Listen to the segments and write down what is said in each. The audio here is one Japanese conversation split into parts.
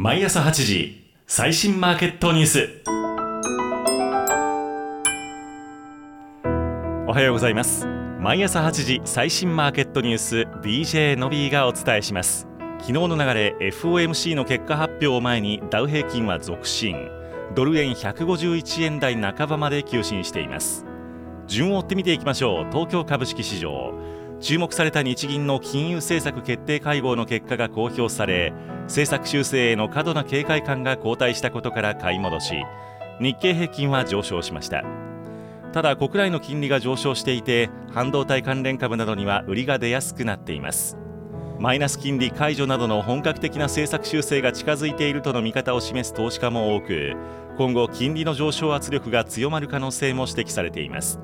毎朝8時最新マーケットニュース。おはようございます。毎朝8時最新マーケットニュース DJ のびーがお伝えします。昨日の流れ FOMC の結果発表を前にダウ平均は続伸。ドル円151円台半ばまで急進しています。順を追って見ていきましょう。東京株式市場。注目された日銀の金融政策決定会合の結果が公表され政策修正への過度な警戒感が後退したことから買い戻し日経平均は上昇しました。ただ国内の金利が上昇していて半導体関連株などには売りが出やすくなっています。マイナス金利解除などの本格的な政策修正が近づいているとの見方を示す投資家も多く今後金利の上昇圧力が強まる可能性も指摘されています。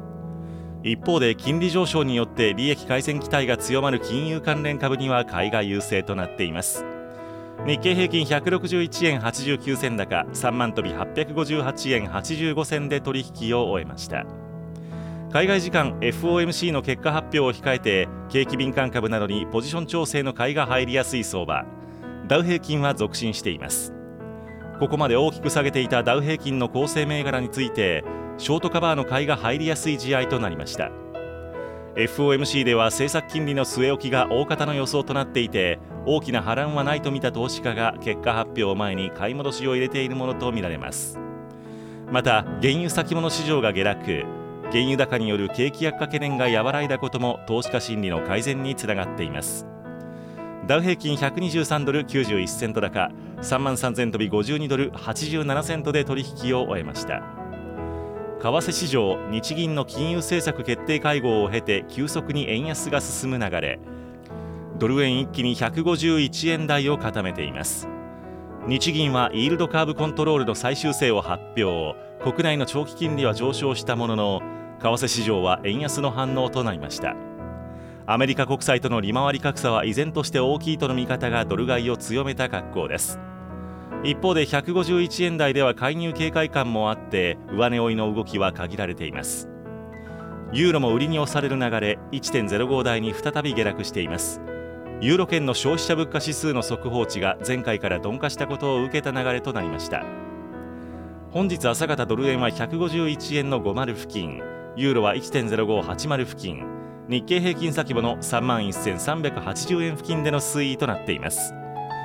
一方で金利上昇によって利益改善期待が強まる金融関連株には買いが優勢となっています。日経平均161円89銭高3万飛び858円85銭で取引を終えました。海外時間 FOMC の結果発表を控えて景気敏感株などにポジション調整の買いが入りやすい相場。ダウ平均は続伸しています。ここまで大きく下げていたダウ平均の構成銘柄についてショートカバーの買いが入りやすい試合となりました。FOMC では政策金利の据え置きが大方の予想となっていて大きな波乱はないと見た投資家が結果発表を前に買い戻しを入れているものとみられます。また原油先物市場が下落。原油高による景気悪化懸念が和らいだことも投資家心理の改善につながっています。ダウ平均123ドル91セント高。3万3000飛び52ドル87セントで取引を終えました。為替市場日銀の金融政策決定会合を経て急速に円安が進む流れ。ドル円一気に151円台を固めています。日銀はイールドカーブコントロールの最終性を発表。国内の長期金利は上昇したものの為替市場は円安の反応となりました。アメリカ国債との利回り格差は依然として大きいとの見方がドル買いを強めた格好です。一方で151円台では介入警戒感もあって上値追いの動きは限られています。ユーロも売りに押される流れ1.05台に再び下落しています。ユーロ圏の消費者物価指数の速報値が前回から鈍化したことを受けた流れとなりました。本日朝方ドル円は151円の50付近。ユーロは1.0580付近。日経平均先物3万1380円付近での推移となっています。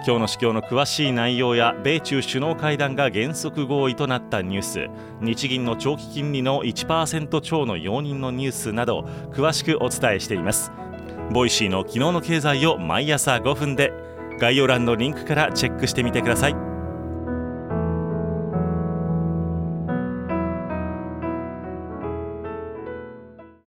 今日の市況の詳しい内容や米中首脳会談が原則合意となったニュース日銀の長期金利の1%超の容認のニュースなど詳しくお伝えしています。 Voicy の昨日の経済を毎朝5分で概要欄のリンクからチェックしてみてください。